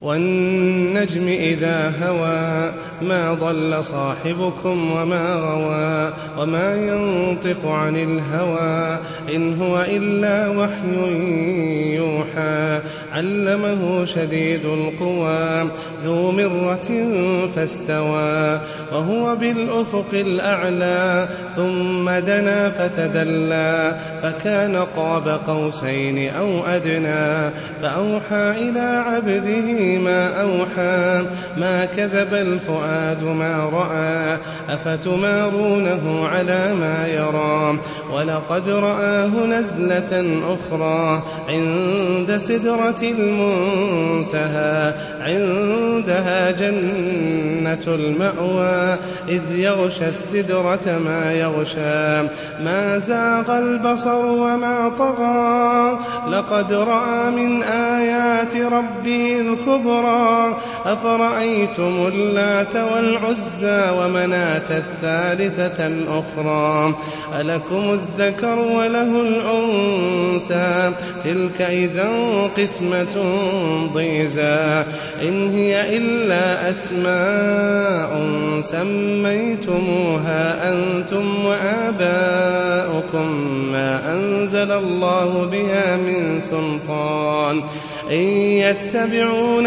والنجم إذا هوى ما ضل صاحبكم وما غوى وما ينطق عن الهوى إن هو إلا وحي يوحى علمه شديد القوى ذو مرة فاستوى وهو بالأفق الأعلى ثم دنا فتدلى فكان قاب قوسين أو أدنى فأوحى إلى عبده ما أوحى ما كذب الفؤاد ما رأى أفتمارونه على ما يرى؟ ولقد رآه نزلة أخرى عند سدرة المنتهى عندها جنة المأوى إذ يغشى السدرة ما يغشى. ما زاغ البصر وما طغى لقد رأى من آيات ربه الكبرى الكبرى أفرأيتم اللات والعزى ومناة الثالثة الأخرى ألكم الذكر وله الأنثى تلك إذا قسمة ضيزى إن هي إلا أسماء سميتموها أنتم وآباؤكم ما أنزل الله بها من سلطان إن يتبعون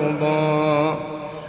ويرضى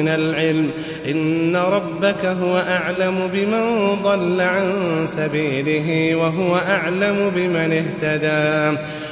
من العلم. إن ربك هو أعلم بمن ضل عن سبيله وهو أعلم بمن اهتدى.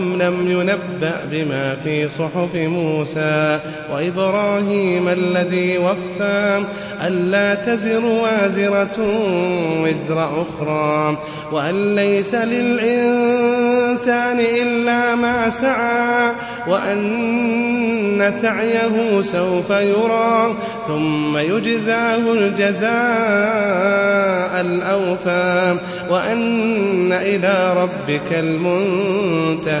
لم ينبأ بما في صحف موسى وإبراهيم الذي وفى ألا تزر وازرة وزر أخرى وأن ليس للإنسان إلا ما سعى وأن سعيه سوف يرى ثم يجزاه الجزاء الأوفى وأن إلى ربك المنتهى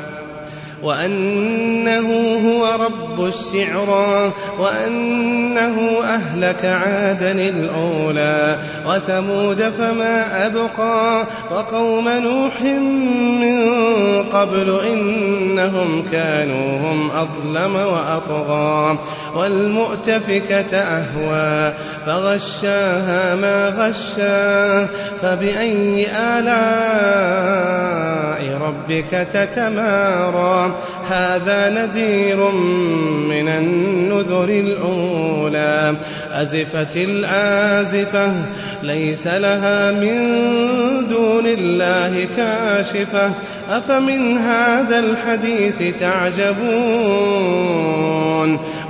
وأنه هو رب الشعرى وأنه أهلك عادا الأولى وثمود فما أبقى وقوم نوح من قبل إنهم كانوا هم أظلم وأطغى والمؤتفكة أهوى فغشاها ما غشا فبأي آلاء ربك تتمارى؟ هذا نذير من النذر الأولى أزفت الآزفة ليس لها من دون الله كاشفة. أفمن هذا الحديث تعجبون؟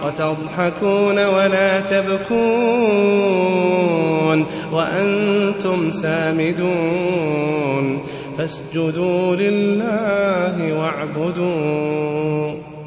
وتضحكون ولا تبكون؟ وأنتم سامدون؟ فاسجدوا لله واعبدوا.